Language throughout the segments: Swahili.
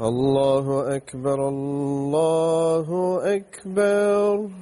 الله أكبر الله أكبر.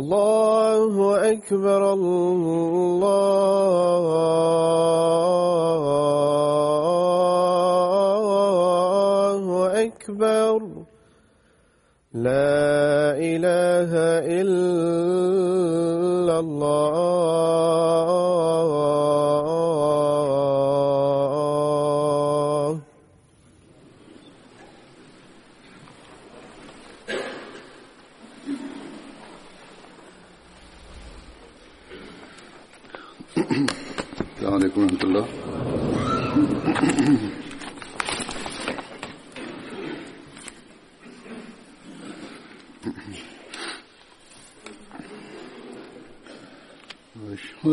الله أكبر الله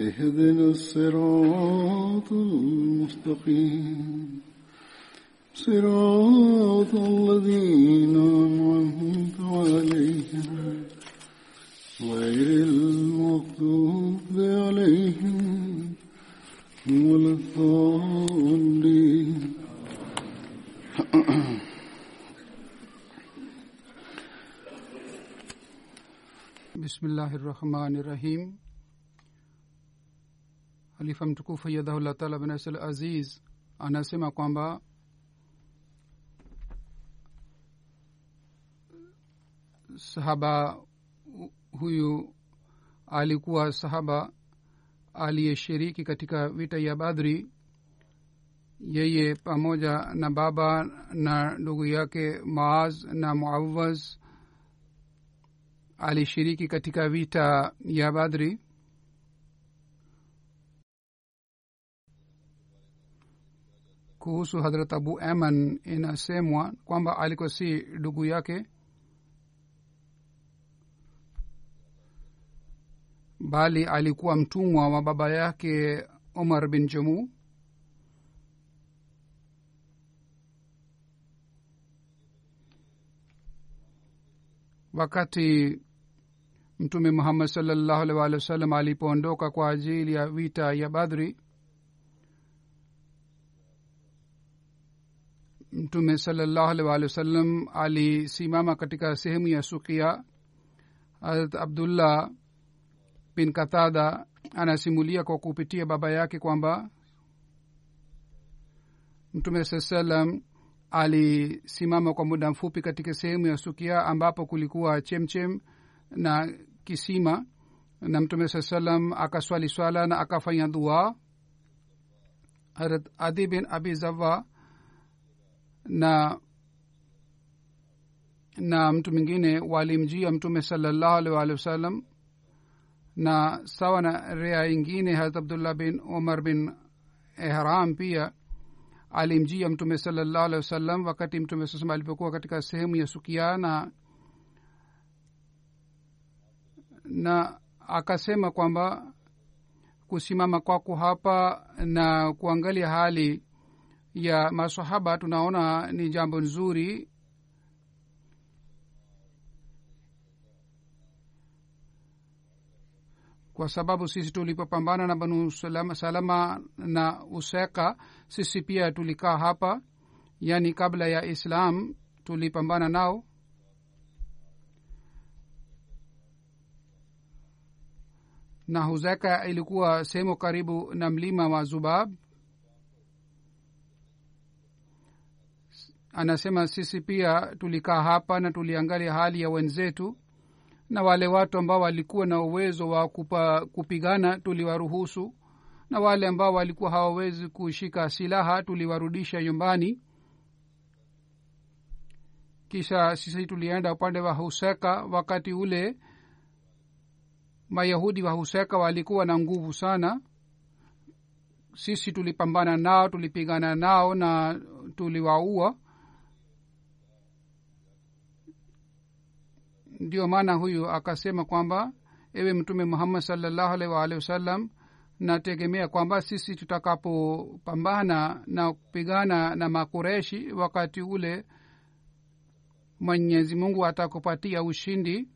اهدنا الصراط المستقيم. صراط الذين أنعمت عليهم. غير المغضوب عليهم ولا الضالين. bismillahi rahmani rahim halifa mtukufu yadhahullah taala bin asal aziz anasema kwamba sahaba huyu alikuwa sahaba aliyeshiriki katika vita ya badri. Yeye pamoja na baba na ndugu yake maaz na muawaz alishiriki katika vita ya badri kuhusu hadrat abu aman inasemwa kwamba alikuwa si ndugu yake. Bali alikuwa mtumwa wa baba yake umar bin jamu. Wakati mtume muhammad salllahu alih walih wa sallam alipoondoka kwa ajili ya vita ya badri mtume salllahu alih walih wa sallam alisimama katika sehemu ya sukia harat abdullah bin katada anasimulia kwa kupitia baba yake kwamba mtume saa salam alisimama kwa muda mfupi katika sehemu ya sukia ambapo kulikuwa chemchem na kisima. Na mtume saa salam akaswali swala na akafanya dua. Harat adi bin abi zawa na na mtu mwingine walimjia mtume salallahu alaihi walih wasallam na sawa na rea ingine harat abdullah bin umar bin ihram pia alimjia mtume salallahu alaihi wasallam wakati mtume sasema alipokuwa katika sehemu ya sukia na na akasema kwamba kusimama kwako hapa na kuangalia hali ya masahaba tunaona ni jambo nzuri. Kwa sababu sisi tulipopambana na banu salama, na useka sisi pia tulikaa hapa yaani kabla ya islam tulipambana nao. Na huzeka ilikuwa sehemu karibu na mlima wa zubab anasema sisi pia tulikaa hapa na tuliangalia hali ya wenzetu na wale watu ambao walikuwa na uwezo wa kupa, kupigana tuliwaruhusu na wale ambao walikuwa hawawezi kushika silaha tuliwarudisha nyumbani. Kisha sisi tulienda upande wa huseka wakati ule mayahudi wa huseka walikuwa na nguvu sana. Sisi tulipambana nao tulipigana nao na tuliwaua ndio maana huyu akasema kwamba ewe mtume muhammad salllahu alaihi waalihi wasallam nategemea kwamba sisi tutakapopambana na kupigana na makureshi wakati ule mwenyezi mungu atakupatia ushindi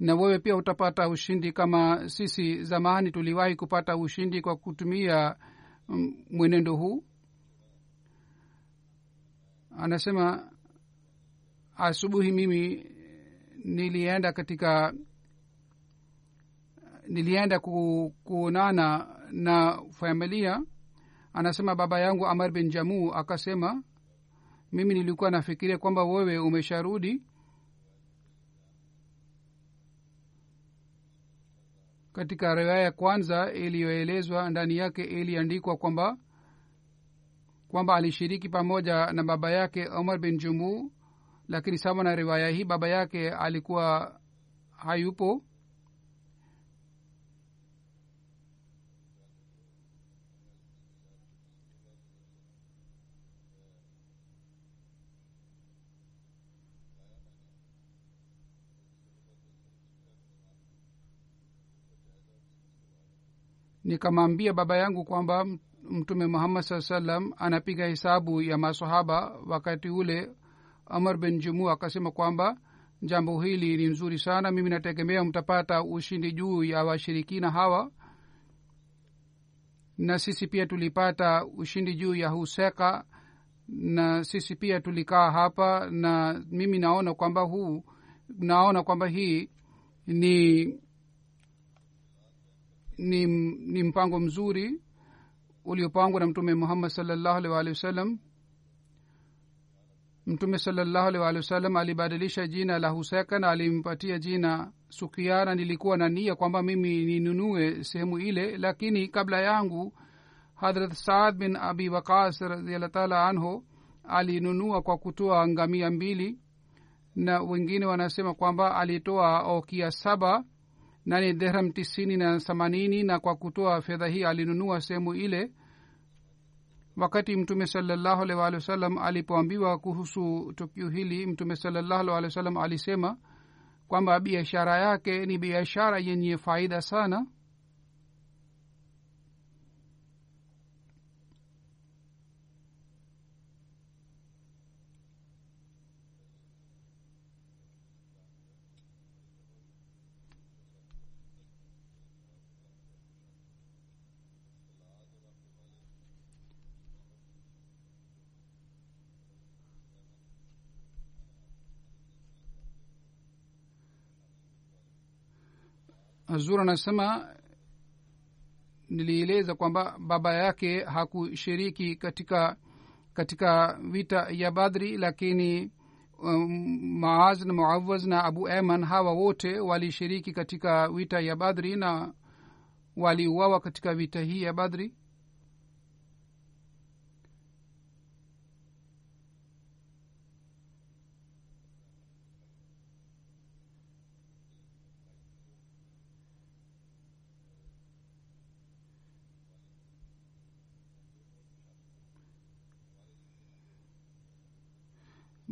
na wewe pia utapata ushindi kama sisi zamani tuliwahi kupata ushindi kwa kutumia mwenendo huu. Anasema asubuhi mimi nilienda katika nilienda ku, kuonana na familia. Anasema baba yangu amar bin jamu akasema mimi nilikuwa nafikiria kwamba wewe umesharudi. Katika riwaya ya kwanza iliyoelezwa ndani yake iliandikwa kwamba kwamba alishiriki pamoja na baba yake omar bin jumuu lakini sawa na riwaya hii baba yake alikuwa hayupo. Nikamwambia baba yangu kwamba mtume muhammad saa salam anapiga hesabu ya masahaba wakati ule amar bin jumu akasema kwamba jambo hili ni nzuri sana mimi nategemea mtapata ushindi juu ya washirikina hawa na sisi pia tulipata ushindi juu ya huseka na sisi pia tulikaa hapa na mimi naona kwamba huu naona kwamba hii ni ni, ni mpango mzuri uliopangwa na mtume muhammad salllahu alih waalihi wasallam mtume salallahu alih walih wasallam alibadilisha jina la huseka na alimpatia jina sukiana nilikuwa na nia kwamba mimi ninunue sehemu ile lakini kabla yangu hadrat saad bin abi waqas radiallah taala anhu alinunua kwa kutoa ngamia mbili na wengine wanasema kwamba alitoa okia saba nani dhehram tisini na themanini na kwa kutoa fedha hii alinunua sehemu ile wakati mtume salallahu alih walih wasallam alipoambiwa kuhusu tukio hili mtume salallahu alih walih wasallam alisema kwamba biashara yake ni biashara yenye faida sana zur anasema nilieleza kwamba baba yake hakushiriki katika katika vita ya badri lakini um, maaz na muawaz na abu eman hawa wote walishiriki katika vita ya badri na waliuawa katika vita hii ya badri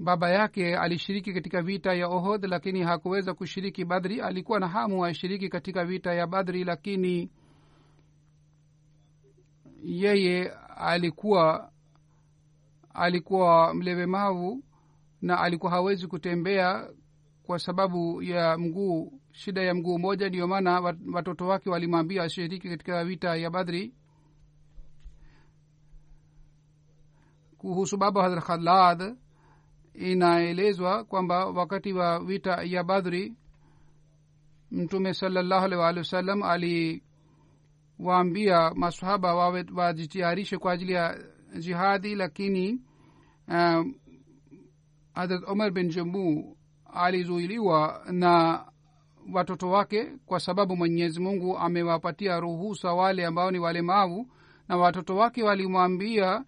baba yake alishiriki katika vita ya ohod lakini hakuweza kushiriki badri. Alikuwa na hamu ashiriki katika vita ya badri lakini yeye alikuwa alikuwa mlevemavu na alikuwa hawezi kutembea kwa sababu ya mguu shida ya mguu moja. Ndiyo maana watoto wake walimwambia ashiriki katika vita ya badri. Kuhusu baba hadrat khalad inaelezwa kwamba wakati wa vita ya badhri mtume salallahu alih waalihi wasallam aliwaambia masahaba wawe wajitayarishe kwa ajili ya jihadi lakini um, hadrat umar bin jambu alizuiliwa na watoto wake kwa sababu mwenyezi mungu amewapatia ruhusa wale ambao ni walemavu na watoto wake walimwambia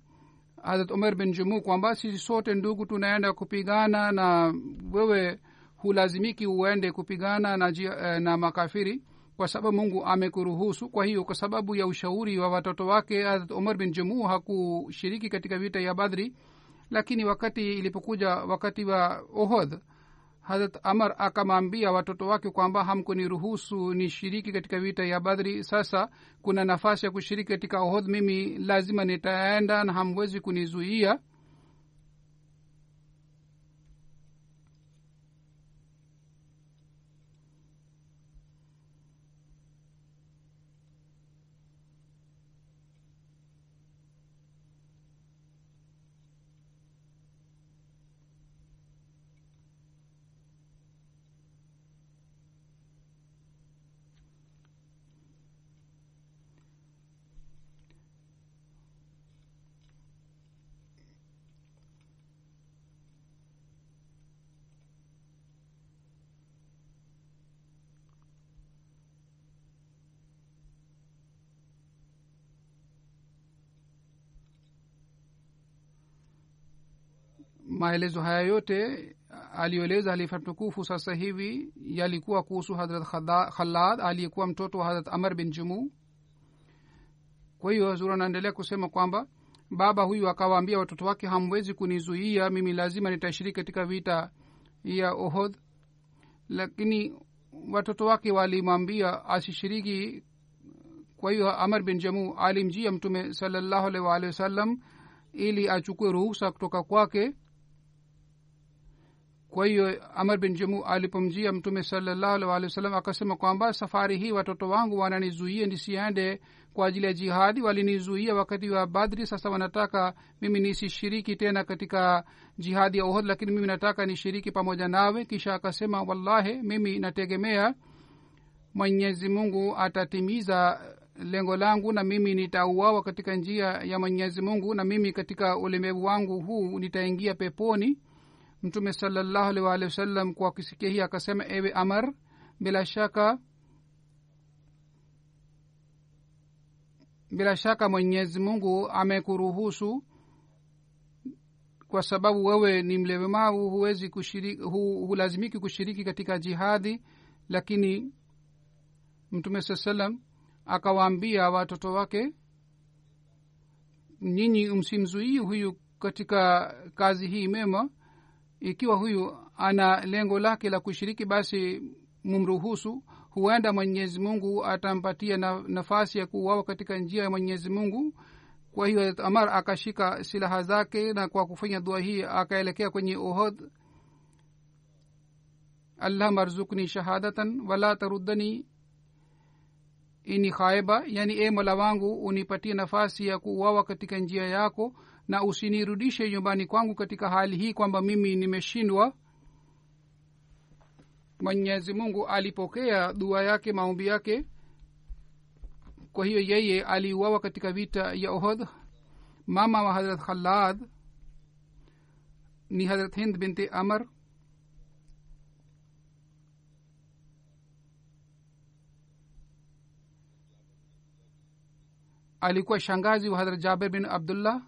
harat umar bin jumu kwamba sisi sote ndugu tunaenda kupigana na wewe hulazimiki uende kupigana na, jia, na makafiri kwa sababu mungu amekuruhusu. Kwa hiyo kwa sababu ya ushauri wa watoto wake harat umar bin jumu hakushiriki katika vita ya badri. Lakini wakati ilipokuja wakati wa ohod harat amar akamwambia watoto wake kwamba hamkuniruhusu nishiriki katika vita ya badri. Sasa kuna nafasi ya kushiriki katika ohodh. Mimi lazima nitaenda na hamwezi kunizuia maelezo haya yote aliyoeleza halifa mtukufu sasa hivi yalikuwa kuhusu hadrat khalad aliyekuwa mtoto wa hadrat amar bin jumu. Kwa hiyo zuri anaendelea kusema kwamba baba huyu akawaambia watoto wake hamwezi kunizuia mimi lazima nitashiriki katika vita ya ohod lakini watoto wake walimwambia asishiriki. Kwa hiyo amar bin jamu alimjia mtume salallahu alaihi waalihi wasallam ili achukue ruhusa kutoka kwake kwa hiyo amar bin jamu alipomjia mtume salallahu alaihi akasema kwamba safari hii watoto wangu wananizuia nisiende kwa ajili ya jihadi. Walinizuia wakati wa badri. Sasa wanataka mimi nisishiriki tena katika jihadi ya uhud lakini mimi nataka nishiriki pamoja nawe. Kisha akasema wallahi mimi nategemea mwenyezi mungu atatimiza lengo langu na mimi nitauawa katika njia ya mwenyezi mungu na mimi katika ulemevu wangu huu nitaingia peponi mtume salallahu alih waalihi wasallam kwa kisikia hii akasema ewe amar bila shaka bila shaka mwenyezi mungu amekuruhusu kwa sababu wewe ni mlemavu huwezi kushiriki hu, hulazimiki kushiriki katika jihadi. Lakini mtume saa salam akawaambia watoto wake nyinyi msimzuii huyu katika kazi hii mema ikiwa huyu ana lengo lake la kushiriki basi mumruhusu. Huenda mwenyezi mungu atampatia na, nafasi ya kuuawa katika njia ya mwenyezi mungu. Kwa hiyo amar akashika silaha zake na kwa kufanya dua hii akaelekea kwenye ohod allahuma marzukni shahadatan wala taruddani ini khaiba yani e mola wangu unipatie nafasi ya kuuawa katika njia yako na usinirudishe nyumbani kwangu katika hali hii kwamba mimi nimeshindwa. Mwenyezi mungu alipokea dua yake maombi yake. Kwa hiyo yeye aliuawa katika vita ya ohod mama wa harat khalad ni harat hind binti amar alikuwa shangazi wa hadrat jaber bin abdullah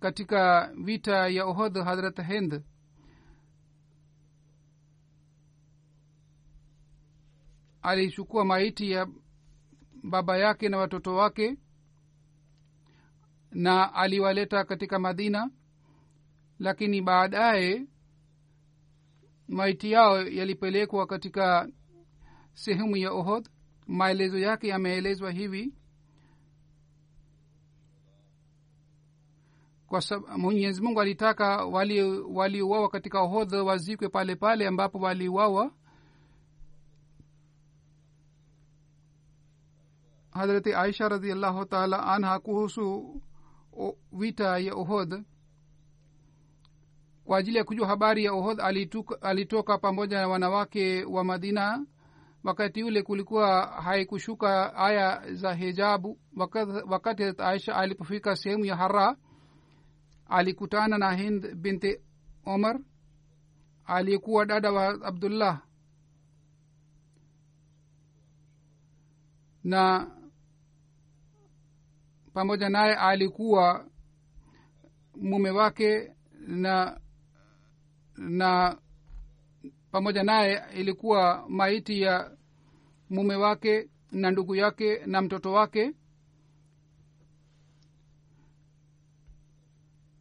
katika vita ya ohod hadrat hind. Alichukua maiti ya baba yake na watoto wake na aliwaleta katika madina lakini baadaye maiti yao yalipelekwa katika sehemu ya ohod maelezo yake yameelezwa hivi kwa sababu mwenyezi mungu alitaka waliuawa wali katika ohodh wazikwe pale pale ambapo waliuawa. Hadrati aisha radiallahu taala anha kuhusu vita ya uhodh kwa ajili ya kujua habari ya uhodh alitoka, pamoja na wanawake wa madina. Wakati ule kulikuwa haikushuka aya za hijabu. Wakati, wakati aisha alipofika sehemu ya hara alikutana na hind binti omar aliyekuwa dada wa abdullah. Na pamoja naye alikuwa mume wake na na pamoja naye ilikuwa maiti ya mume wake na ndugu yake na mtoto wake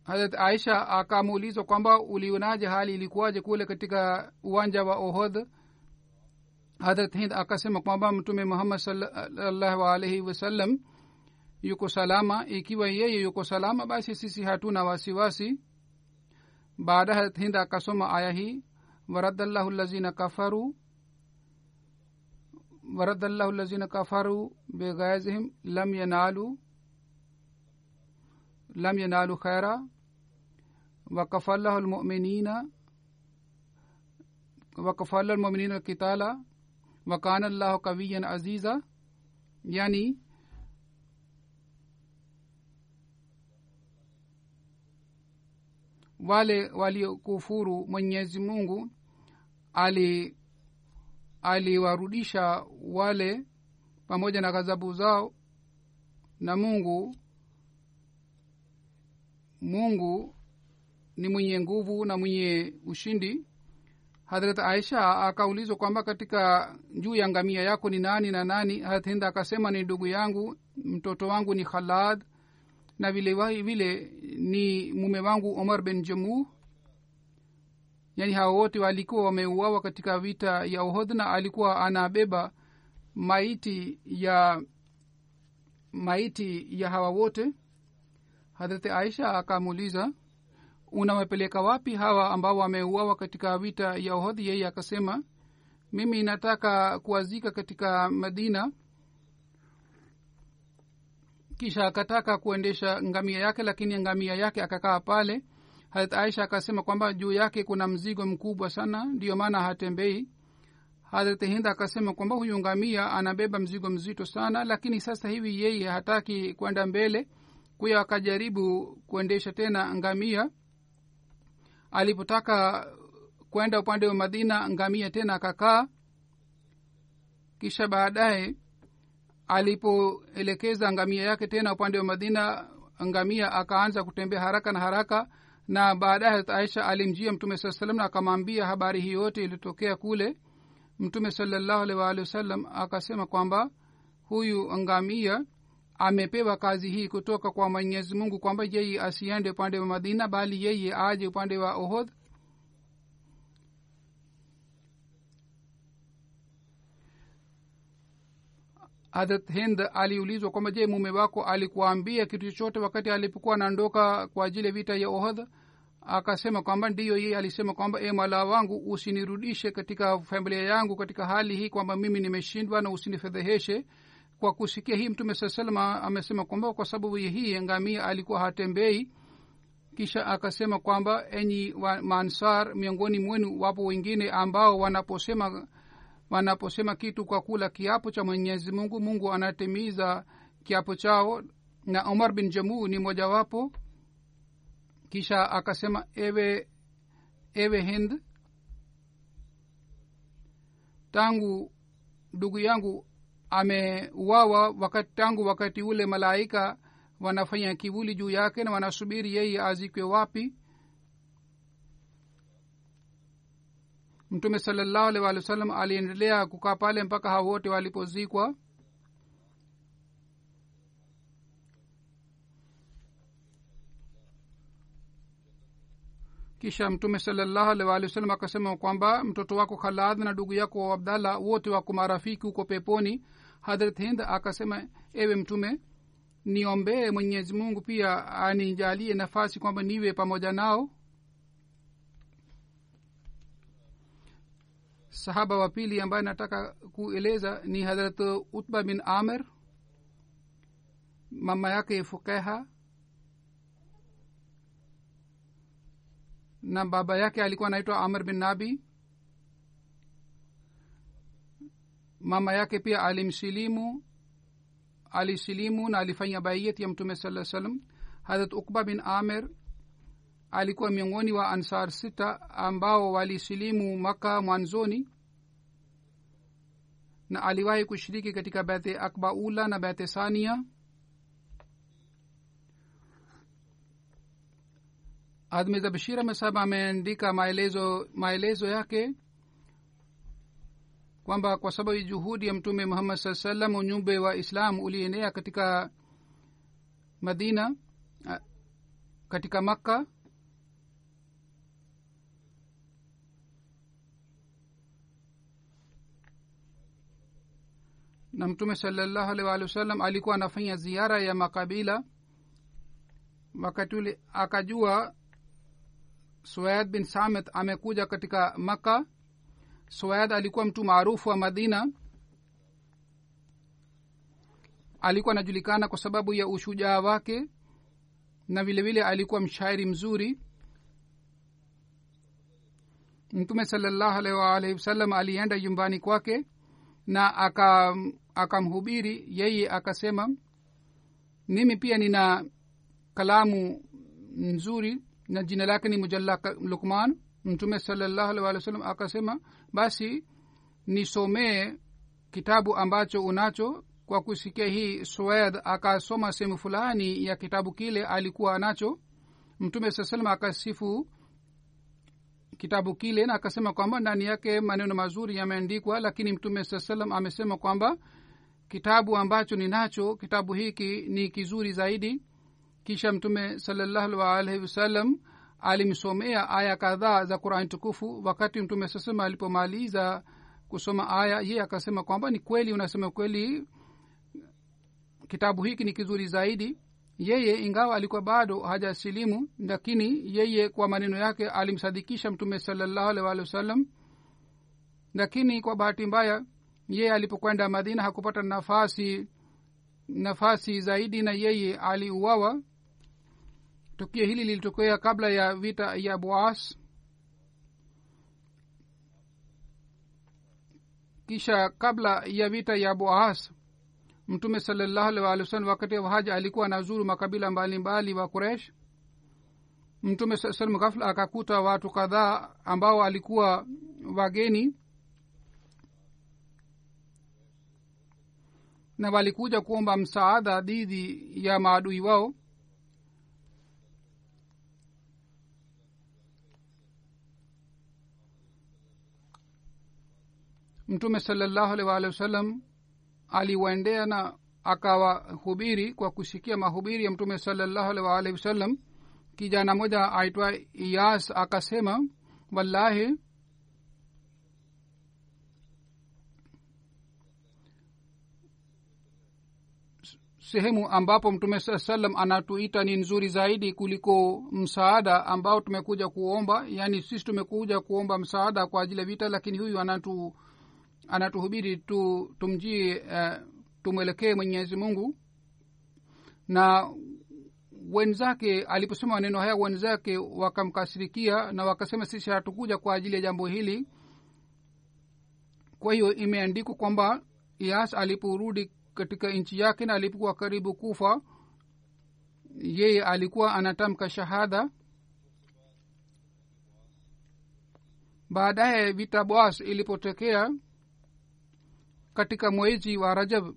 harat aisha akamuulizwa kwamba ulionaje hali ilikuwaje kule katika uwanja wa ohodh hadrat hind akasema kwamba mtume muhammad salllahu alaihi wasallam yuko salama. Ikiwa yeye yuko salama basi sisi hatuna wasiwasi. Baada harat hind akasoma aya hii waradallahu lazina kafaru waradallahu lazina kafaru begaizihim lam yanalu lam yanalu khaira wakafalahu lmuminina wakafalahu lmuminina alkitala wakana allahu kawiyan aziza yani wale waliokufuru mwenyezi mungu ali aliwarudisha wale pamoja na ghadhabu zao na mungu mungu ni mwenye nguvu na mwenye ushindi. Hadrat aisha akaulizwa kwamba katika juu ya ngamia yako ni nani na nani? Hadrat akasema ni ndugu yangu mtoto wangu ni khalad na vile vile ni mume wangu omar ben jamu. Yaani hawa wote walikuwa wameuawa katika vita ya uhodh na alikuwa anabeba maiti ya maiti ya hawa wote. Hadrat aisha akamuuliza unawapeleka wapi hawa ambao wameuawa katika vita ya ohodhi? Yeye akasema mimi nataka kuwazika katika madina. Kisha akataka kuendesha ngamia yake lakini ngamia yake akakaa pale. Harat aisha akasema kwamba juu yake kuna mzigo mkubwa sana ndiyo maana hatembei. Harat hinda akasema kwamba huyu ngamia anabeba mzigo mzito sana lakini sasa hivi yeye hataki kwenda mbele kwa akajaribu kuendesha tena ngamia alipotaka kwenda upande wa madina ngamia tena akakaa. Kisha baadaye alipoelekeza ngamia yake tena upande wa madina ngamia akaanza kutembea haraka na haraka. Na baadaye aisha alimjia mtume saa salam na akamwambia habari hii yote ilitokea kule. Mtume salallahu alih waalihi wasallam akasema kwamba huyu ngamia amepewa kazi hii kutoka kwa mwenyezi mungu kwamba yeye asiende upande wa madina bali yeye aje upande wa ohodh hadrat hind aliulizwa kwamba je mume wako alikuambia kitu chochote wakati alipokuwa anaondoka kwa ajili ya vita ya ohadh akasema kwamba ndiyo yeye alisema kwamba e mwala wangu usinirudishe katika familia yangu katika hali hii kwamba mimi nimeshindwa na usinifedheheshe kwa kusikia hii mtume saa salama amesema kwamba kwa sababu hii ngamia alikuwa hatembei kisha akasema kwamba enyi maansar miongoni mwenu wapo wengine ambao wanaposema wanaposema kitu kwa kula kiapo cha mwenyezi mungu mungu anatimiza kiapo chao. Na umar bin jamuu ni mojawapo. Kisha akasema ewe ewe hind tangu ndugu yangu ameuawa wakati tangu wakati ule malaika wanafanya kivuli juu yake na wanasubiri yeye azikwe wapi. Mtume salallahu alih walih wa sallam aliendelea kukaa pale mpaka hao wote walipozikwa kisha mtume salallahu alih wa sallam akasema kwamba mtoto wako khaladh na ndugu yako abdallah wote wako marafiki huko peponi. Hadrat hind akasema ewe mtume niombee mwenyezi mungu pia anijalie nafasi kwamba niwe pamoja nao. Sahaba wa pili ambaye nataka kueleza ni hadrat utba bin amer mama yake fukeha na baba yake alikuwa anaitwa amr bin nabi. Mama yake pia alimsilimu alisilimu na alifanya baiyet ya mtume saa salam harat ukba bin amir alikuwa miongoni wa ansar sita ambao walisilimu maka mwanzoni na aliwahi kushiriki katika bethe akba ula na bethe sania admiza bashir amesab ameandika maelezo maelezo yake kwamba kwa sababu juhudi ya mtume muhammad saa salam unyumbe wa islam ulienea katika madina katika makka. Na mtume salallahu alih wa wasallam alikuwa anafanya ziara ya makabila. Wakati ule akajua suaid bin samit amekuja katika makka. Suaid alikuwa mtu maarufu wa madina. Alikuwa anajulikana kwa sababu ya ushujaa wake na vile vile alikuwa mshairi mzuri. Mtume salallahu alaihi waalihi wasallam alienda nyumbani kwake na akamhubiri. Aka yeye akasema mimi pia nina kalamu nzuri na jina lake ni mujalla lukman. Mtume salallahu alih walih akasema basi nisomee kitabu ambacho unacho. Kwa kusikia hii swed akasoma sehemu fulani ya kitabu kile alikuwa nacho mtume saa salam akasifu kitabu kile na akasema kwamba ndani yake maneno mazuri yameandikwa lakini mtume saa salam amesema kwamba kitabu ambacho ninacho kitabu hiki ni kizuri zaidi kisha mtume salallahu alaihi wasallam alimsomea aya kadhaa za qurani tukufu. Wakati mtume sasema alipomaliza kusoma aya yeye akasema kwamba ni kweli unasema kweli kitabu hiki ni kizuri zaidi. Yeye ingawa alikuwa bado hajasilimu lakini yeye kwa maneno yake alimsadikisha mtume salallahu walih wasallam. Lakini kwa bahati mbaya yeye alipokwenda madina hakupata nafasi nafasi zaidi na yeye aliuawa tukio hili lilitokea kabla ya vita ya boas. Kisha kabla ya vita ya boas mtume salallahu alih walih wasalam wakati wa haja alikuwa anazuru makabila mbalimbali wa kuresh mtume saa salam ghafla akakuta watu kadhaa ambao alikuwa wageni na walikuja kuomba msaada dhidi ya maadui wao mtume salallahu alih waalihi wasallam aliwaendea na akawahubiri kwa kusikia mahubiri ya mtume salallahu alih waalihi wasallam. Kijana moja aitwa iyas akasema wallahi sehemu ambapo mtume saa salam anatuita ni nzuri zaidi kuliko msaada ambao tumekuja kuomba. Yaani sisi tumekuja kuomba msaada kwa ajili ya vita lakini huyu anatu anatuhubiri tu tumjie uh, tumwelekee mwenyezi mungu. Na wenzake aliposema maneno haya wenzake wakamkasirikia na wakasema sisi hatukuja kwa ajili ya jambo hili. Kwa hiyo imeandikwa kwamba yas aliporudi katika nchi yake na alipokuwa karibu kufa yeye alikuwa anatamka shahada. Baadaye vita bwas ilipotokea katika mwezi wa rajab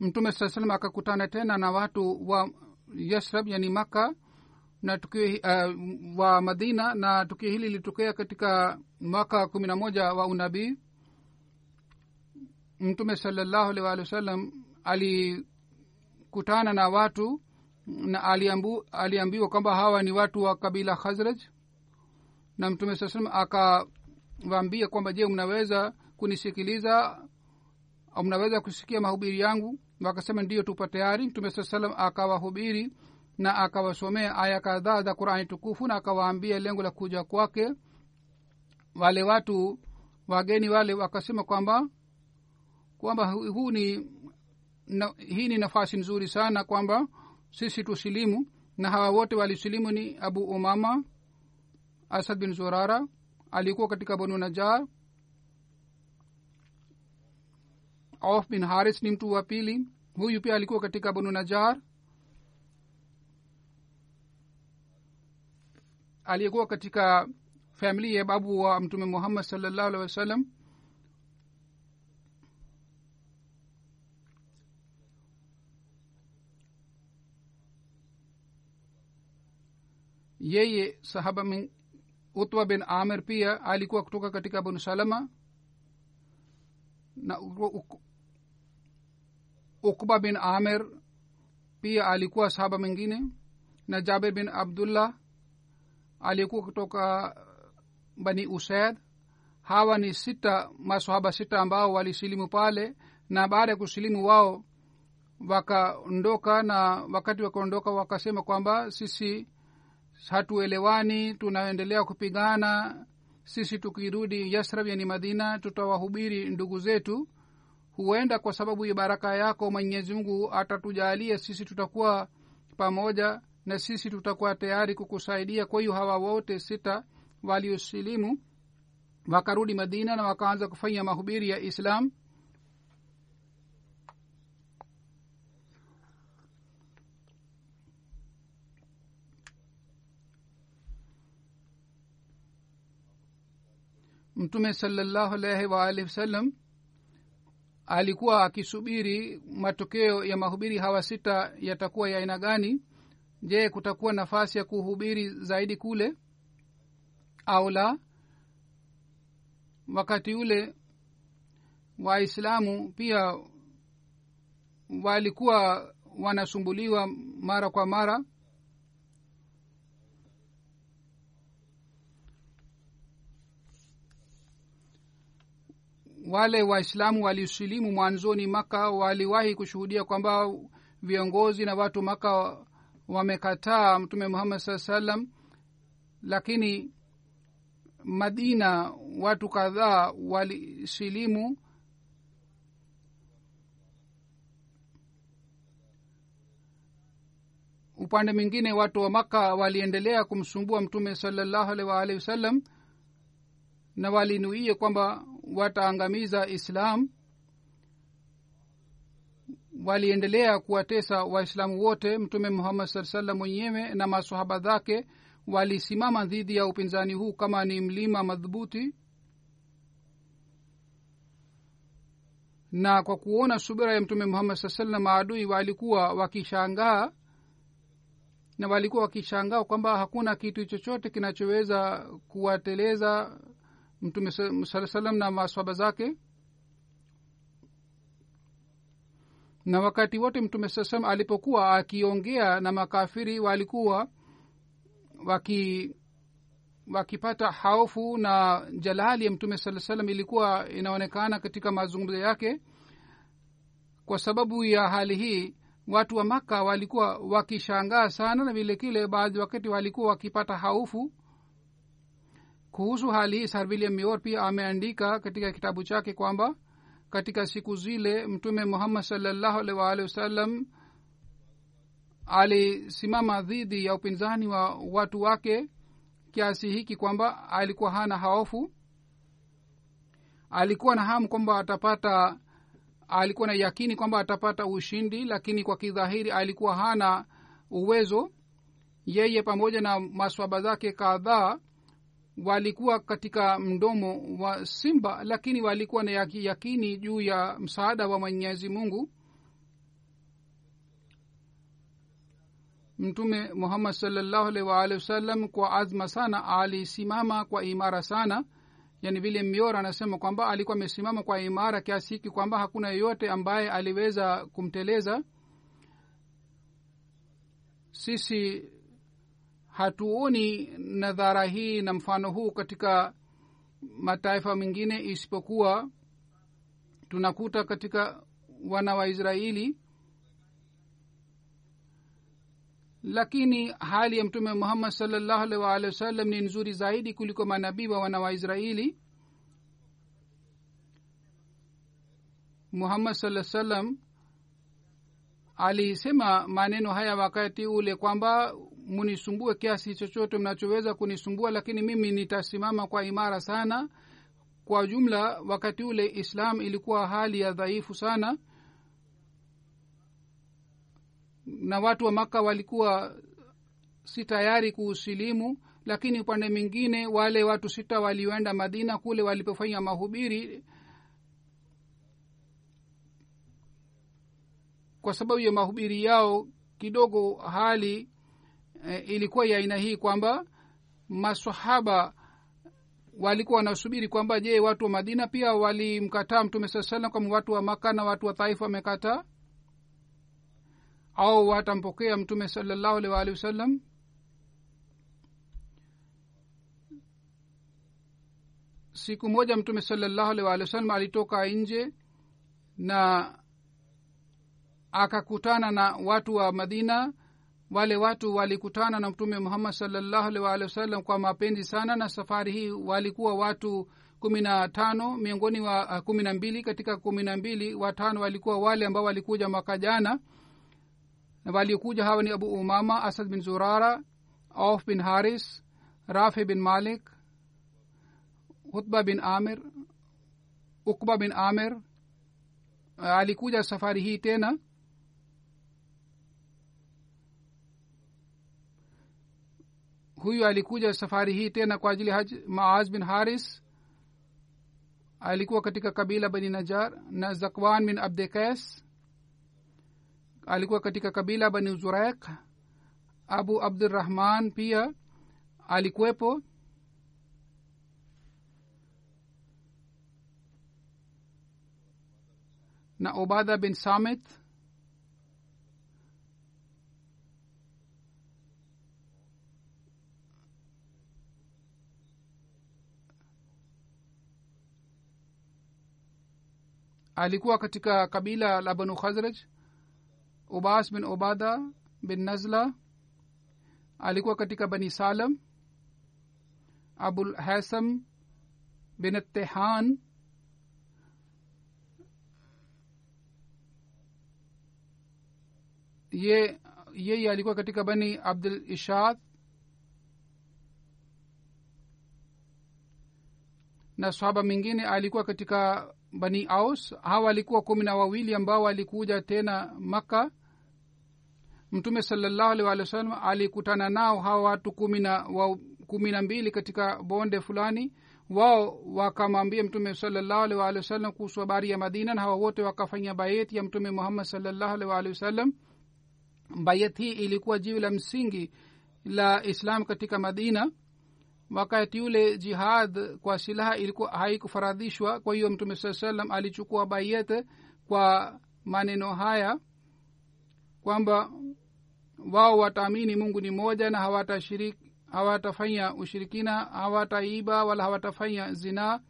mtume saa salam akakutana tena na watu wa yasrab yani makka na tukio uh, wa madina na tukio hili lilitokea katika mwaka kumi na moja wa unabii. Mtume salallahu alih walih wa sallam alikutana na watu na aliambu, aliambiwa kwamba hawa ni watu wa kabila khazraj. Na mtume saa salam akawaambia kwamba je mnaweza kunisikiliza mnaweza kusikia mahubiri yangu? Wakasema ndiyo tupa tayari. Mtume saa salam akawahubiri na akawasomea aya kadhaa za qurani tukufu na akawaambia lengo la kuja kwake wale watu wageni wale wakasema kwamba kwamba huu ni na, hii ni nafasi nzuri sana kwamba sisi tusilimu. Na hawa wote walisilimu ni abu umama asad bin zurara alikuwa katika banu najar auf bin haris ni mtu wa pili huyu pia alikuwa katika banu najar. Aliyekuwa katika famili ya babu wa mtume muhammad salllahu alehi wasallam. Yeye sahaba min utwa bin amir pia alikuwa kutoka katika banu salama. Na ukba bin amir pia alikuwa sahaba mwingine na jabir bin abdullah alikuwa kutoka bani usaid. Hawa ni sita masahaba sita ambao walisilimu pale na baada ya kusilimu wao wakaondoka na wakati wakaondoka wakasema kwamba sisi hatuelewani tunaendelea kupigana sisi tukirudi yasrab yani madina tutawahubiri ndugu zetu huenda kwa sababu ya baraka yako mwenyezi mungu atatujalia sisi tutakuwa pamoja na sisi tutakuwa tayari kukusaidia. Kwa hiyo hawa wote sita waliosilimu wakarudi madina na wakaanza kufanya mahubiri ya islam. Mtume salallahu alaihi waalihi wasallam alikuwa akisubiri matokeo ya mahubiri hawa sita yatakuwa ya aina gani? Je kutakuwa nafasi ya kuhubiri zaidi kule au la? Wakati ule waislamu pia walikuwa wanasumbuliwa mara kwa mara wale waislamu walisilimu mwanzoni maka waliwahi kushuhudia kwamba viongozi na watu maka wamekataa mtume muhammad saa salam lakini madina watu kadhaa walisilimu. Upande mwingine watu wa maka waliendelea kumsumbua mtume salallahu alaihi waalihi wasallam na walinuia kwamba wataangamiza islam waliendelea kuwatesa waislamu wote mtume muhammad saa salam mwenyewe na masohaba zake walisimama dhidi ya upinzani huu kama ni mlima madhubuti. Na kwa kuona subira ya mtume muhammad saa salam maadui walikuwa wakishangaa na walikuwa wakishangaa kwamba hakuna kitu chochote kinachoweza kuwateleza mtume saa salam na maswaba zake? Na wakati wote mtume saa salam alipokuwa akiongea na makafiri walikuwa waki wakipata haufu na jalali ya mtume saa salam ilikuwa inaonekana katika mazungumzo yake. Kwa sababu ya hali hii watu wa maka walikuwa wakishangaa sana na vile kile baadhi wakati walikuwa wakipata haufu kuhusu hali hii sir william pia ameandika katika kitabu chake kwamba katika siku zile mtume muhammad salllahu alih waalihi wasallam alisimama dhidi ya upinzani wa watu wake kiasi hiki kwamba alikuwa hana haofu. Alikuwa na hamu kwamba atapata alikuwa na yakini kwamba atapata ushindi lakini kwa kidhahiri alikuwa hana uwezo. Yeye pamoja na maswaba zake kadhaa walikuwa katika mdomo wa simba lakini walikuwa na yakini juu ya msaada wa mwenyezi mungu. Mtume muhammad salllahu alhi waalihi wasallam kwa azma sana alisimama kwa imara sana. Yani vile myora anasema kwamba alikuwa amesimama kwa imara kiasi hiki kwamba hakuna yeyote ambaye aliweza kumteleza. Sisi hatuoni nadhara hii na mfano huu katika mataifa mengine isipokuwa tunakuta katika wana wa israeli. Lakini hali ya mtume muhammad salllahu alhi waalihi wasallam ni nzuri zaidi kuliko manabii wa wana wa israeli. Muhammad saa salam alisema maneno haya wakati ule kwamba munisumbue kiasi chochote mnachoweza kunisumbua lakini mimi nitasimama kwa imara sana. Kwa jumla wakati ule islam ilikuwa hali ya dhaifu sana. Na watu wa maka walikuwa si tayari kuusilimu lakini upande mwingine wale watu sita walioenda madina kule walipofanya mahubiri kwa sababu ya mahubiri yao kidogo hali e, ilikuwa ya aina hii kwamba masahaba walikuwa wanasubiri kwamba je watu wa madina pia walimkataa mtume saa salam kama watu wa maka na watu wa taifa wamekataa? Au watampokea mtume salallahu alih waalihi wasallam? Siku moja mtume salallahu alih waalihi wasallam alitoka nje na akakutana na watu wa madina wale watu walikutana na mtume muhammad salllahu alih waalihi wasallam kwa mapenzi sana na safari hii. Walikuwa watu kumi na tano miongoni wa uh, kumi na mbili. Katika kumi na mbili watano walikuwa wale ambao walikuja mwaka jana. Na waliokuja hawa ni abu umama asad bin zurara auf bin haris rafi bin malik hutba bin amir ukba bin amir. Alikuja safari hii tena huyu alikuja safari hii tena kwa ajili haj maaz bin haris. Alikuwa katika kabila bani najar na zakwan bin abdekes alikuwa katika kabila bani zurek abu abdurahman pia alikuwepo. Na obada bin samit alikuwa katika kabila la banu khazraj. Ubas bin ubada bin nazla alikuwa katika bani salam. Abul hasam bin tehan ye alikuwa katika bani abdul ishad na sahaba mingine alikuwa katika bani aus. Hawa walikuwa kumi na wawili ambao walikuja tena makka. Mtume salallahu alih walih wa sallam alikutana nao hawa watu kumi na wa, kumi na mbili katika bonde fulani. Wao wakamwambia mtume salallahu alih walih wa sallam kuhusu habari ya madina na hawa wote wakafanya bayet ya mtume muhammad salallahu alih walih wa sallam. Bayet hii ilikuwa jiwe la msingi la islam katika madina wakati yule jihad kwa silaha ilikuwa haikufaradhishwa. Kwa hiyo mtume saa salam alichukua bayete kwa maneno haya kwamba wao wataamini mungu ni moja na hawatashiriki hawatafanya ushirikina hawataiba wala hawatafanya zinaa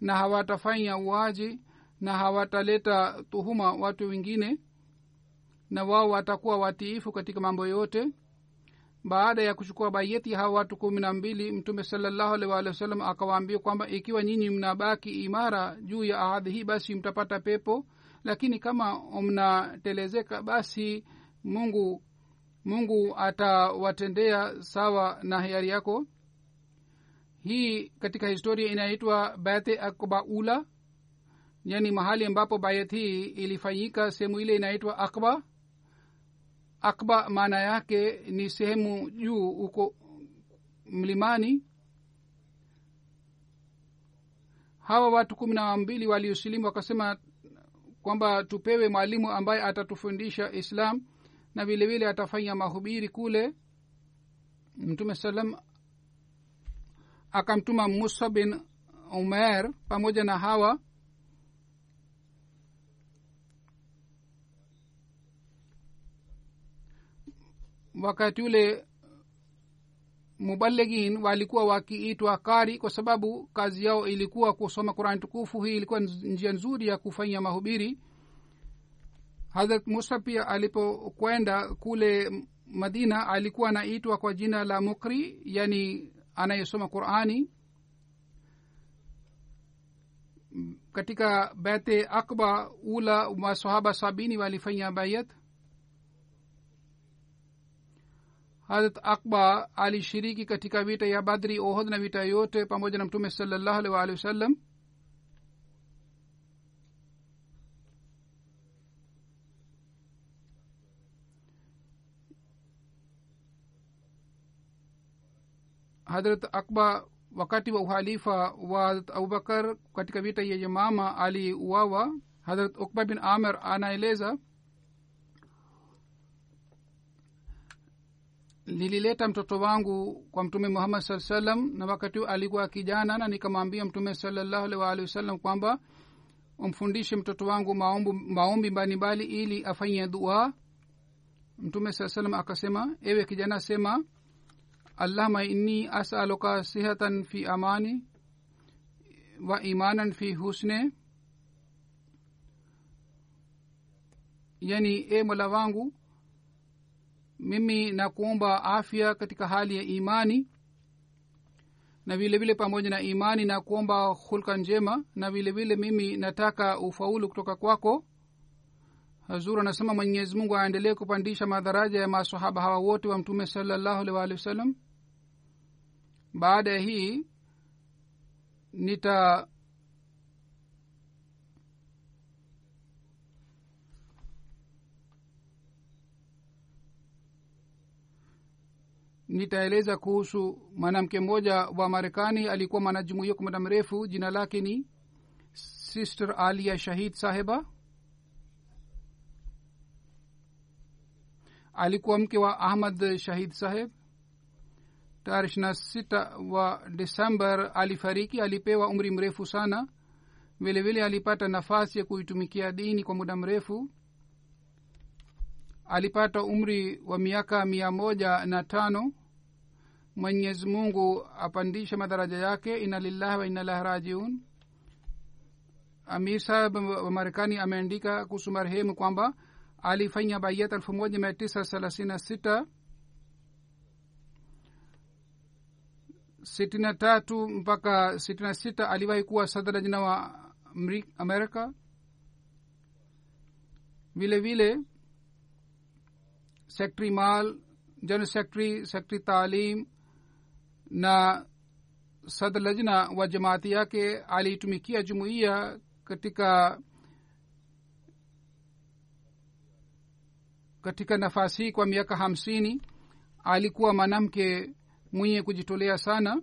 na hawatafanya uaji na hawataleta tuhuma watu wengine na wao watakuwa watiifu katika mambo yote baada ya kuchukua bayeti hawa watu kumi na mbili mtume salallahu walih wa sallam akawaambia kwamba ikiwa nyinyi mnabaki imara juu ya ahadhi hii basi mtapata pepo. Lakini kama mnatelezeka basi mungu mungu atawatendea sawa na hiari yako. Hii katika historia inaitwa bate akbaula yani mahali ambapo bayat hii ilifanyika sehemu ile inaitwa akba akba maana yake ni sehemu juu huko mlimani. Hawa watu kumi na mbili waliosilimu wakasema kwamba tupewe mwalimu ambaye atatufundisha islam na vile atafanya mahubiri kule. Mtume salam akamtuma musa bin umer pamoja na hawa wakati ule mubaligin walikuwa wakiitwa kari kwa sababu kazi yao ilikuwa kusoma qurani tukufu. Hii ilikuwa njia nzuri ya kufanya mahubiri. Hadrat musa pia alipokwenda kule madina alikuwa anaitwa kwa jina la mukri yani anayesoma qurani. Katika bete akba ula masahaba sabini walifanya bayat harat akba alishiriki katika vita ya badri ohod na vita yote pamoja na mtume salallahu alih waalihi wasallam. Hadrat akba wakati wa uhalifa wa hadrat abubakar katika vita ya yamama aliuawa. Hadrat ukba bin amir anaeleza nilileta mtoto wangu kwa mtume muhammad saa salam na wakati alikuwa kijana na nikamwambia mtume salallahu alih waalihi wasallam kwamba umfundishe mtoto wangu maombi, maombi mbalimbali ili afanye dua. Mtume saa salam akasema ewe kijana sema allahuma inni asaluka sihatan fi amani wa imanan fi husne yani e mola wangu mimi nakuomba afya katika hali ya imani na vile vile pamoja na imani na kuomba hulka njema na vile vile mimi nataka ufaulu kutoka kwako. Hazur anasema mwenyezi mungu aendelee kupandisha madaraja ya masahaba hawa wote wa mtume salallahu alih waalihi wasallam. Baada ya hii nita nitaeleza kuhusu mwanamke mmoja wa marekani alikuwa mwanajumuia kwa muda mrefu. Jina lake ni sister alia shahid saheba. Alikuwa mke wa ahmad shahid saheb. Tarehe ishirina sita wa desember alifariki. Alipewa umri mrefu sana. Vile vile alipata nafasi ya kuitumikia dini kwa muda mrefu. Alipata umri wa miaka mia moja na tano mwenyezi mungu apandishe madaraja yake. Ina lillahi wa inalahi rajiun. Amir saheb wa marekani ameandika kuhusu marehemu kwamba alifanya bayat elfu moja mia tisa thelathini na sita sitini na tatu mpaka sitini na sita aliwahi kuwa sadrajina wa amerika. Vile vile sekretary mal general secretary secretary taalim na sadr lajna wa jamaati yake aliitumikia jumuiya katika katika nafasi hii kwa miaka hamsini. Alikuwa mwanamke mwenye kujitolea sana.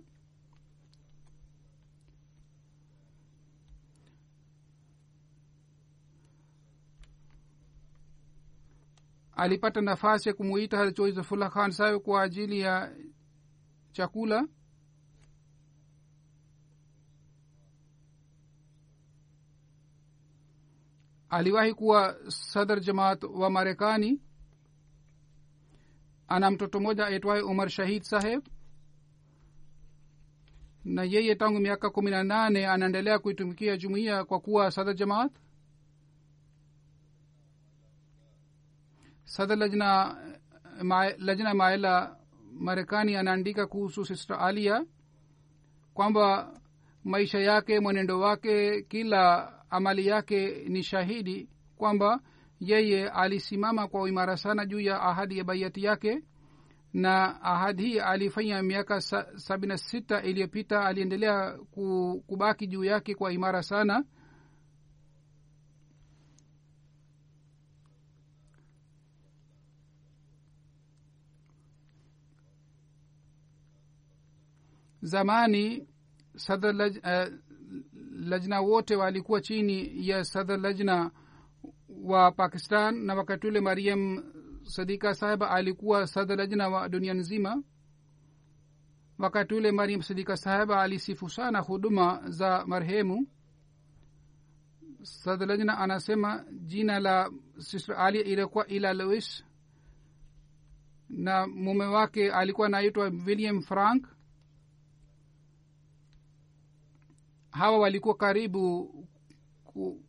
Alipata nafasi ya kumuita hazratullah khan sayo kwa ajili ya chakula. Aliwahi kuwa sadr jamaat wa marekani. Ana mtoto mmoja aitwaye umar shahid saheb. Na yeye tangu miaka kumi na nane anaendelea kuitumikia jumuiya kwa kuwa sadr jamaat. Sadr lajna lajna maela marekani anaandika kuhusu sister alia kwamba maisha yake mwenendo wake kila amali yake ni shahidi kwamba yeye alisimama kwa uimara sana juu ya ahadi ya baiati yake na ahadi hii alifanya miaka sa, sabini na sita iliyopita aliendelea kubaki juu yake kwa imara sana zamani sadr laj, uh, lajna wote walikuwa chini ya sadr lajna wa pakistan na wakati ule mariam sadika saheba alikuwa sadr lajna wa dunia nzima. Wakati ule mariam sadika saheba alisifu sana huduma za marehemu. Sadr lajna anasema jina la sister ali ilikuwa ila lewis na mume wake alikuwa anaitwa william frank hawa walikuwa karibu ku,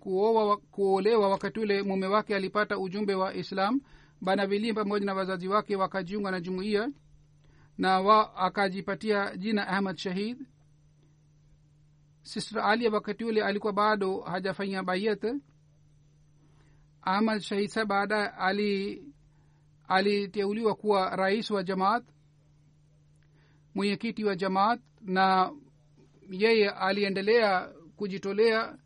kuoa kuolewa wakati ule mume wake alipata ujumbe wa islam. Bana pamoja na wazazi wake wakajiunga na jumuiya na wa akajipatia jina ahmad shahid. Sister alia wakati ule alikuwa bado hajafanya bayat. Ahmad shahid sa baadaye ali aliteuliwa kuwa rais wa jamaat mwenyekiti wa jamaat na yeye aliendelea kujitolea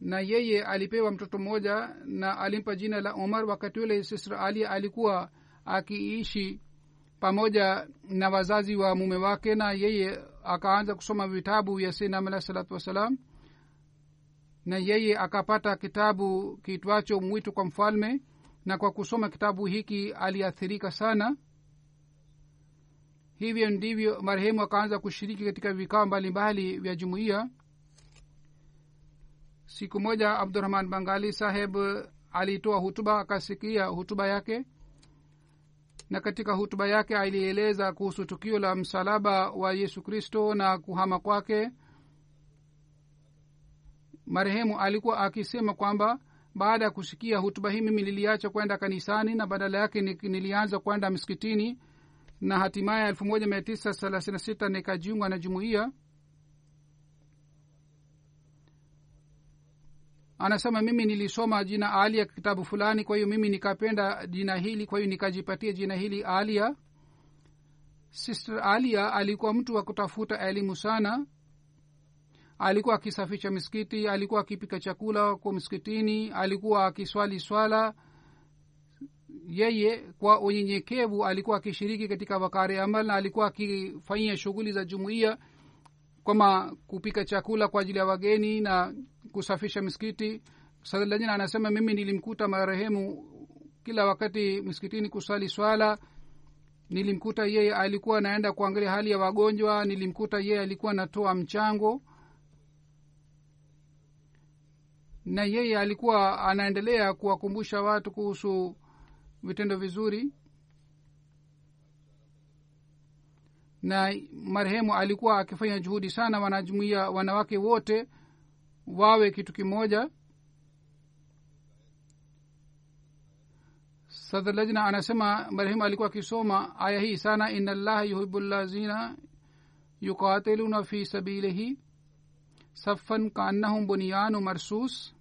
na yeye alipewa mtoto mmoja na alimpa jina la umar wakati ule sister ali alikuwa akiishi pamoja na wazazi wa mume wake na yeye akaanza kusoma vitabu vya sinam alah salatu wassalam na yeye akapata kitabu kitwacho mwito kwa mfalme na kwa kusoma kitabu hiki aliathirika sana hivyo ndivyo marehemu akaanza kushiriki katika vikao mbalimbali vya jumuiya. Siku moja abdurahman bangali saheb alitoa hutuba akasikia hutuba yake. Na katika hutuba yake alieleza kuhusu tukio la msalaba wa yesu kristo na kuhama kwake. Marehemu alikuwa akisema kwamba baada ya kusikia hutuba hii mimi niliacha kwenda kanisani na badala yake nilianza kwenda msikitini na hatimaye elfu moja mia tisa thelathini na sita nikajiunga na jumuiya. Anasema mimi nilisoma jina alia kitabu fulani kwa hiyo mimi nikapenda jina hili kwa hiyo nikajipatia jina hili alia. Sister alia alikuwa mtu wa kutafuta elimu sana. Alikuwa akisafisha miskiti alikuwa akipika chakula kwa msikitini alikuwa akiswali swala yeye kwa unyenyekevu alikuwa akishiriki katika wakari amal na alikuwa akifanyia shughuli za jumuiya kama kupika chakula kwa ajili ya wageni na kusafisha miskiti sadlajina anasema mimi nilimkuta marehemu kila wakati miskitini kusali swala. Nilimkuta yeye alikuwa anaenda kuangalia hali ya wagonjwa. Nilimkuta yeye alikuwa anatoa mchango. Na yeye alikuwa anaendelea kuwakumbusha watu kuhusu vitendo vizuri. Na marehemu alikuwa akifanya juhudi sana wanajumuia wanawake wote wawe kitu kimoja. Sadlajna anasema marehemu alikuwa akisoma aya hii sana ina llaha yuhibu lazina yukatiluna fi sabilihi safan kaannahum bunyanu marsus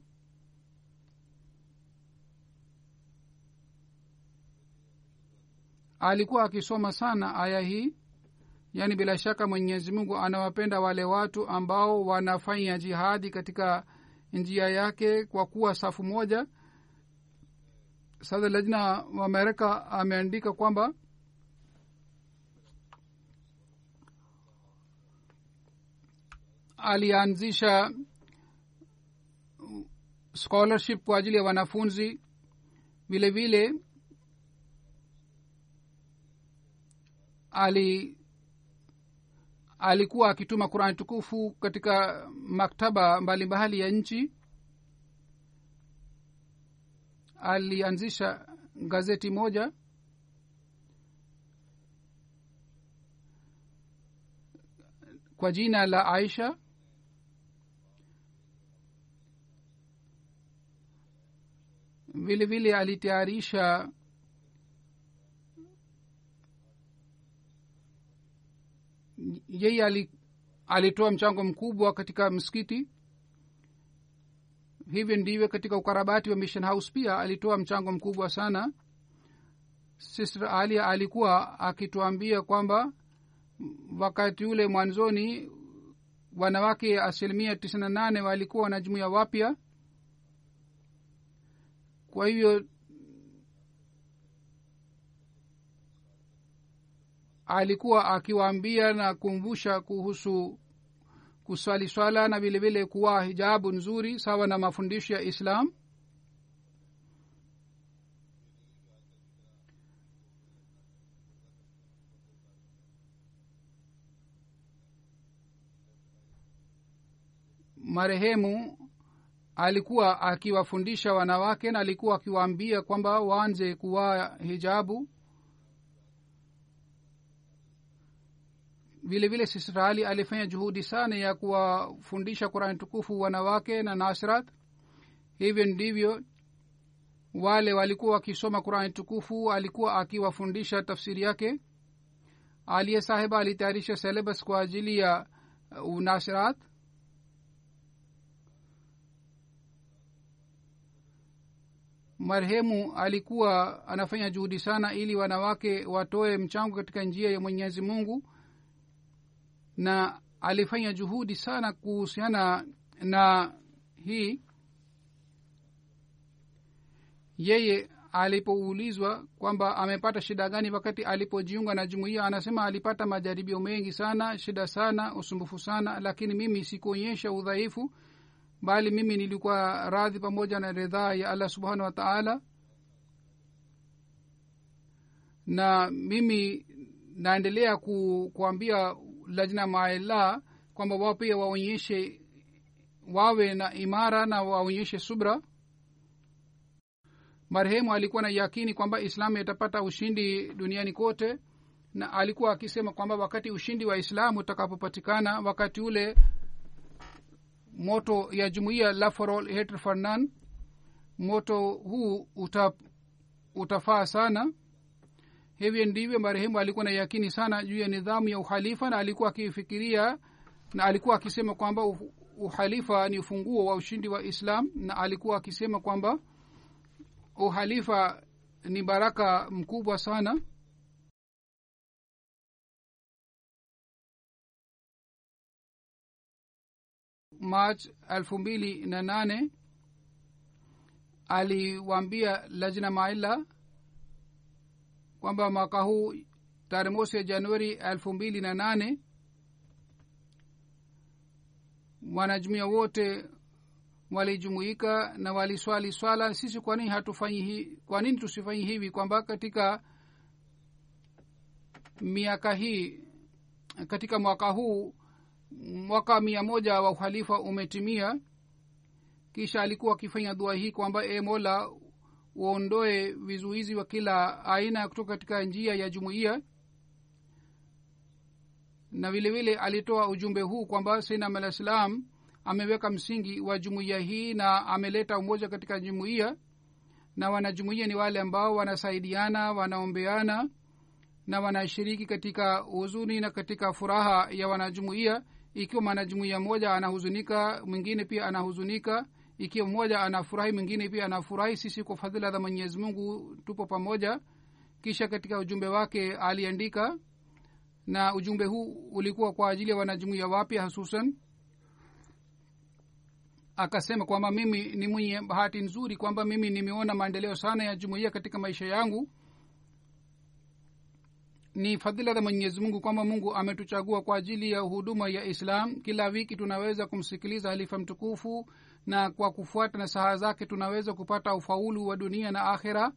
alikuwa akisoma sana aya hii. Yaani bila shaka mwenyezi mungu anawapenda wale watu ambao wanafanya jihadi katika njia yake kwa kuwa safu moja. Sasa lajna wa amerika ameandika kwamba alianzisha scholarship kwa ajili ya wanafunzi. Vile vile ali alikuwa akituma qurani tukufu katika maktaba mbalimbali ya nchi. Alianzisha gazeti moja. Kwa jina la aisha. Vile vile alitayarisha yeye alitoa mchango mkubwa katika msikiti. Hivyo ndivyo katika ukarabati wa mission house pia alitoa mchango mkubwa sana. Sister alia alikuwa akituambia kwamba wakati ule mwanzoni wanawake asilimia tisini na nane walikuwa wanajumuia wapya. Kwa hivyo alikuwa akiwaambia na kumbusha kuhusu kuswali swala na vilevile vile kuwa hijabu nzuri sawa na mafundisho ya islam. Marehemu alikuwa akiwafundisha wanawake na alikuwa akiwaambia kwamba waanze kuwaa hijabu vile vile ali alifanya juhudi sana ya kuwafundisha qurani tukufu wanawake na nasrat. Hivyo ndivyo wale walikuwa wakisoma qurani tukufu alikuwa akiwafundisha tafsiri yake. Aliye sahiba alitayarisha selebas kwa ajili ya unasirat marehemu alikuwa anafanya juhudi sana ili wanawake watoe mchango katika njia ya mwenyezi mungu na alifanya juhudi sana kuhusiana na hii. Yeye alipoulizwa kwamba amepata shida gani wakati alipojiunga na jumuiya anasema alipata majaribio mengi sana shida sana usumbufu sana lakini mimi sikuonyesha udhaifu bali mimi nilikuwa radhi pamoja na ridhaa ya allah subhanahu wa taala. Na mimi naendelea ku, kuambia lajna maela kwamba wao pia waonyeshe wawe na imara na waonyeshe subra. Marehemu alikuwa na yakini kwamba islamu itapata ushindi duniani kote na alikuwa akisema kwamba wakati ushindi wa islamu utakapopatikana wakati ule moto ya jumuiya la hetr farnan moto huu uta, utafaa sana hivyo ndivyo marehemu alikuwa na yakini sana juu ya nidhamu ya uhalifa na alikuwa akifikiria na alikuwa akisema kwamba uhalifa ni ufunguo wa ushindi wa islam na alikuwa akisema kwamba uhalifa ni baraka mkubwa sana. March elfu mbili na nane aliwaambia lajna maila kwamba mwaka huu tarehe mosi ya januari elfu mbili na nane wanajumuia wote walijumuika na waliswali swala sisi kwa nini hatufanyi kwa nini tusifanyi hivi? kwamba katika miaka hii katika mwaka huu mwaka mia moja wa uhalifa umetimia. Kisha alikuwa akifanya dua hii kwamba e mola uondoe vizuizi wa kila aina kutoka katika njia ya jumuiya. Na vile vile alitoa ujumbe huu kwamba sainam alah salam ameweka msingi wa jumuiya hii na ameleta umoja katika jumuiya. Na wanajumuiya ni wale ambao wanasaidiana wanaombeana na wanashiriki katika huzuni na katika furaha ya wanajumuiya. Ikiwa mwanajumuiya mmoja anahuzunika mwingine pia anahuzunika ikiwa mmoja anafurahi mwingine pia anafurahi sisi kwa fadhila za mwenyezi mungu tupo pamoja. Kisha katika ujumbe wake aliandika na ujumbe huu ulikuwa kwa ajili ya wanajumuia wapya hususan. Akasema kwamba mimi ni mwenye bahati nzuri kwamba mimi nimeona maendeleo sana ya jumuiya katika maisha yangu. Ni fadhila za mwenyezi mungu kwamba mungu ametuchagua kwa ajili ya huduma ya islam. Kila wiki tunaweza kumsikiliza halifa mtukufu na kwa kufuata nasaha zake tunaweza kupata ufaulu wa dunia na akhera.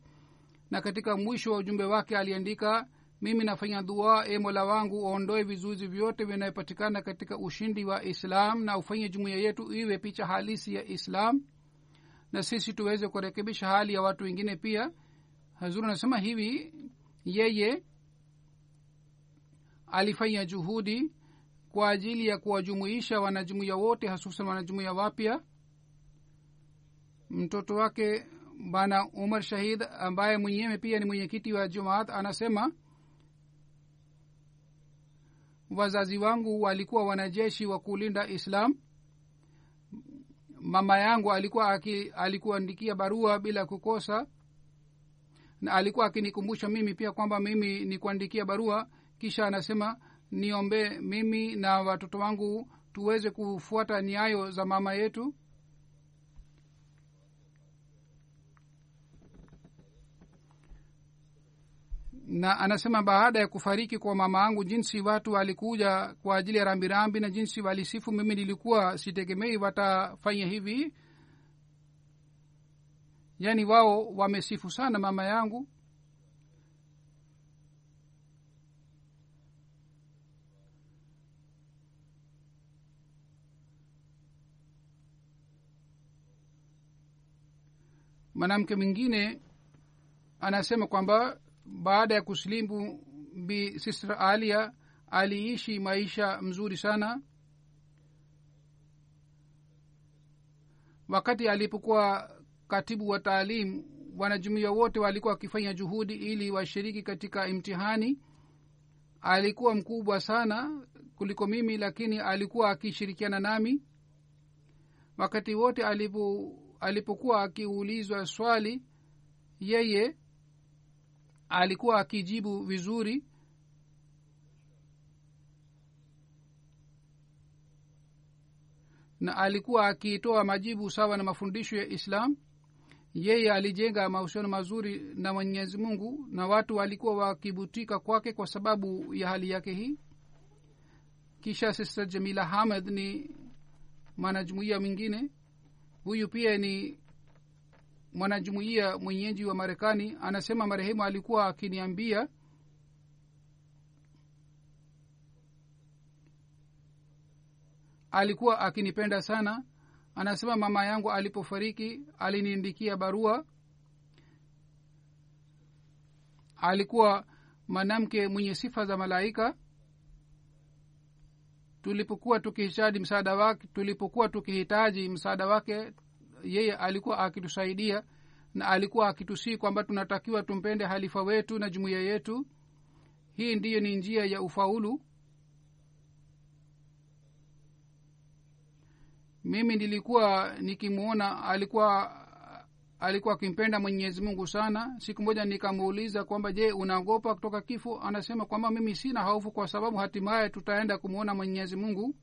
Na katika mwisho wa ujumbe wake aliandika mimi nafanya dua e mola wangu waondoe vizuizi vyote vinayopatikana katika ushindi wa islam na ufanye jumuiya yetu iwe picha halisi ya islam. Na sisi tuweze kurekebisha hali ya watu wengine pia. Hazuru anasema hivi yeye alifanya juhudi kwa ajili ya kuwajumuisha wanajumuiya wote hasusan wanajumuiya wapya mtoto wake bwana umar shahid ambaye mwenyewe pia ni mwenyekiti wa jumaat anasema wazazi wangu walikuwa wanajeshi wa kulinda islam. Mama yangu alikuwa alikuandikia barua bila kukosa na alikuwa akinikumbusha mimi pia kwamba mimi ni kuandikia barua. Kisha anasema niombe mimi na watoto wangu tuweze kufuata nyayo za mama yetu na anasema baada ya kufariki kwa mama angu jinsi watu walikuja kwa ajili ya rambirambi na jinsi walisifu mimi nilikuwa sitegemei watafanya hivi. Yaani wao wamesifu sana mama yangu. Mwanamke mwingine anasema kwamba baada ya kusilimu bi sister alia aliishi maisha mzuri sana. Wakati alipokuwa katibu wa taalim wanajumuia wote walikuwa wakifanya juhudi ili washiriki katika imtihani. Alikuwa mkubwa sana kuliko mimi lakini alikuwa akishirikiana nami. Wakati wote alipo alipokuwa akiulizwa swali yeye alikuwa akijibu vizuri. Na alikuwa akitoa majibu sawa na mafundisho ya islam. Yeye alijenga mahusiano mazuri na mwenyezi mungu na watu walikuwa wakibutika kwake kwa sababu ya hali yake hii. Kisha sister jamila hamed ni mwanajumuiya mwingine. Huyu pia ni mwanajumuiya mwenyeji wa marekani anasema marehemu alikuwa akiniambia alikuwa akinipenda sana. Anasema mama yangu alipofariki aliniandikia barua. Alikuwa mwanamke mwenye sifa za malaika. Tulipokuwa tukihitaji msaada wake tulipokuwa tukihitaji msaada wake yeye alikuwa akitusaidia na alikuwa akitusii kwamba tunatakiwa tumpende halifa wetu na jumuiya yetu. Hii ndiyo ni njia ya ufaulu. Mimi nilikuwa nikimwona alikuwa alikuwa akimpenda mwenyezi mungu sana. Siku moja nikamuuliza kwamba je unaogopa kutoka kifo? Anasema kwamba mimi sina hofu kwa sababu hatimaye tutaenda kumwona mwenyezi mungu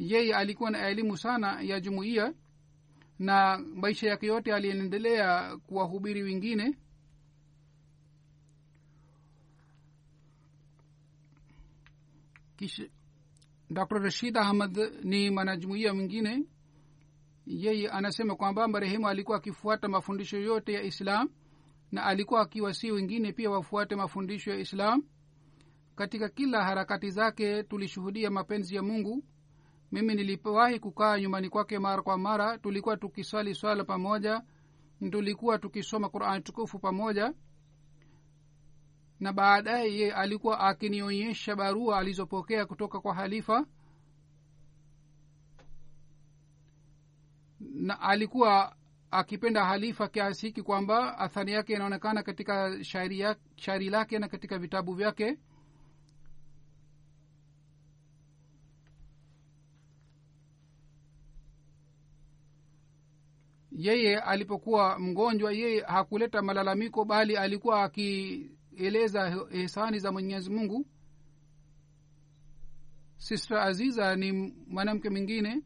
yeye alikuwa na elimu sana ya jumuiya na maisha yake yote aliendelea kuwahubiri wengine. Kisha dr rashid ahmad ni mwanajumuiya mwingine. Yeye anasema kwamba marehemu alikuwa akifuata mafundisho yote ya islam na alikuwa akiwasii wengine pia wafuate mafundisho ya islam. Katika kila harakati zake tulishuhudia mapenzi ya mungu mimi nilipowahi kukaa nyumbani kwake mara kwa mara tulikuwa tukiswali swala pamoja tulikuwa tukisoma qurani tukufu pamoja na baadaye ye alikuwa akinionyesha barua alizopokea kutoka kwa halifa na alikuwa akipenda halifa kiasi hiki kwamba athari yake inaonekana katika shairi, ya, shairi lake na katika vitabu vyake yeye alipokuwa mgonjwa yeye hakuleta malalamiko bali alikuwa akieleza ihsani za mwenyezi mungu. Sister aziza ni mwanamke mwingine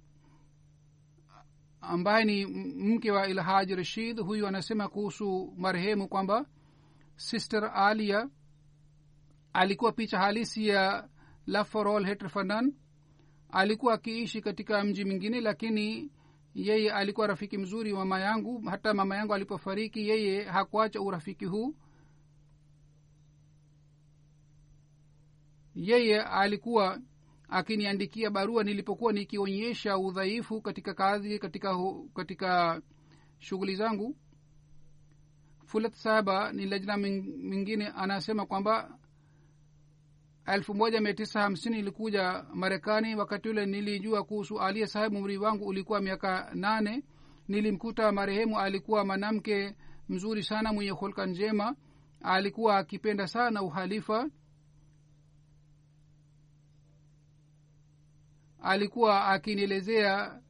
ambaye ni mke wa ilhaj rashid. Huyu anasema kuhusu marehemu kwamba sister alia alikuwa picha halisi ya laforol heterfanan alikuwa akiishi katika mji mwingine lakini yeye alikuwa rafiki mzuri mama yangu. Hata mama yangu alipofariki yeye hakuacha urafiki huu. Yeye alikuwa akiniandikia barua nilipokuwa nikionyesha udhaifu katika kazi katika katika shughuli zangu. Fulat saba ni lajna mingine anasema kwamba elfu moja mia tisa hamsini ilikuja marekani. Wakati ule nilijua kuhusu aliye sahibu umri wangu ulikuwa miaka nane. Nilimkuta marehemu alikuwa mwanamke mzuri sana mwenye hulka njema. Alikuwa akipenda sana uhalifa. Alikuwa akinielezea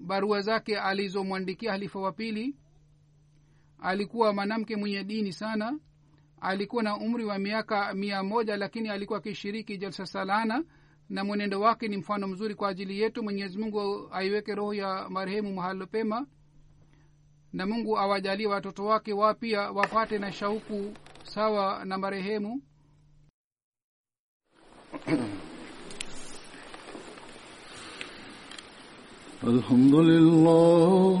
barua zake alizomwandikia halifa wa pili. Alikuwa mwanamke mwenye dini sana alikuwa na umri wa miaka mia moja lakini alikuwa akishiriki jalsa salana na mwenendo wake ni mfano mzuri kwa ajili yetu. Mwenyezi mungu aiweke roho ya marehemu mahalo pema na mungu awajalie watoto wake wapia wapate na shauku sawa na marehemu. Alhamdulillah.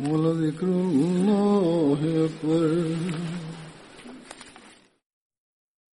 ولذكر الله أكبر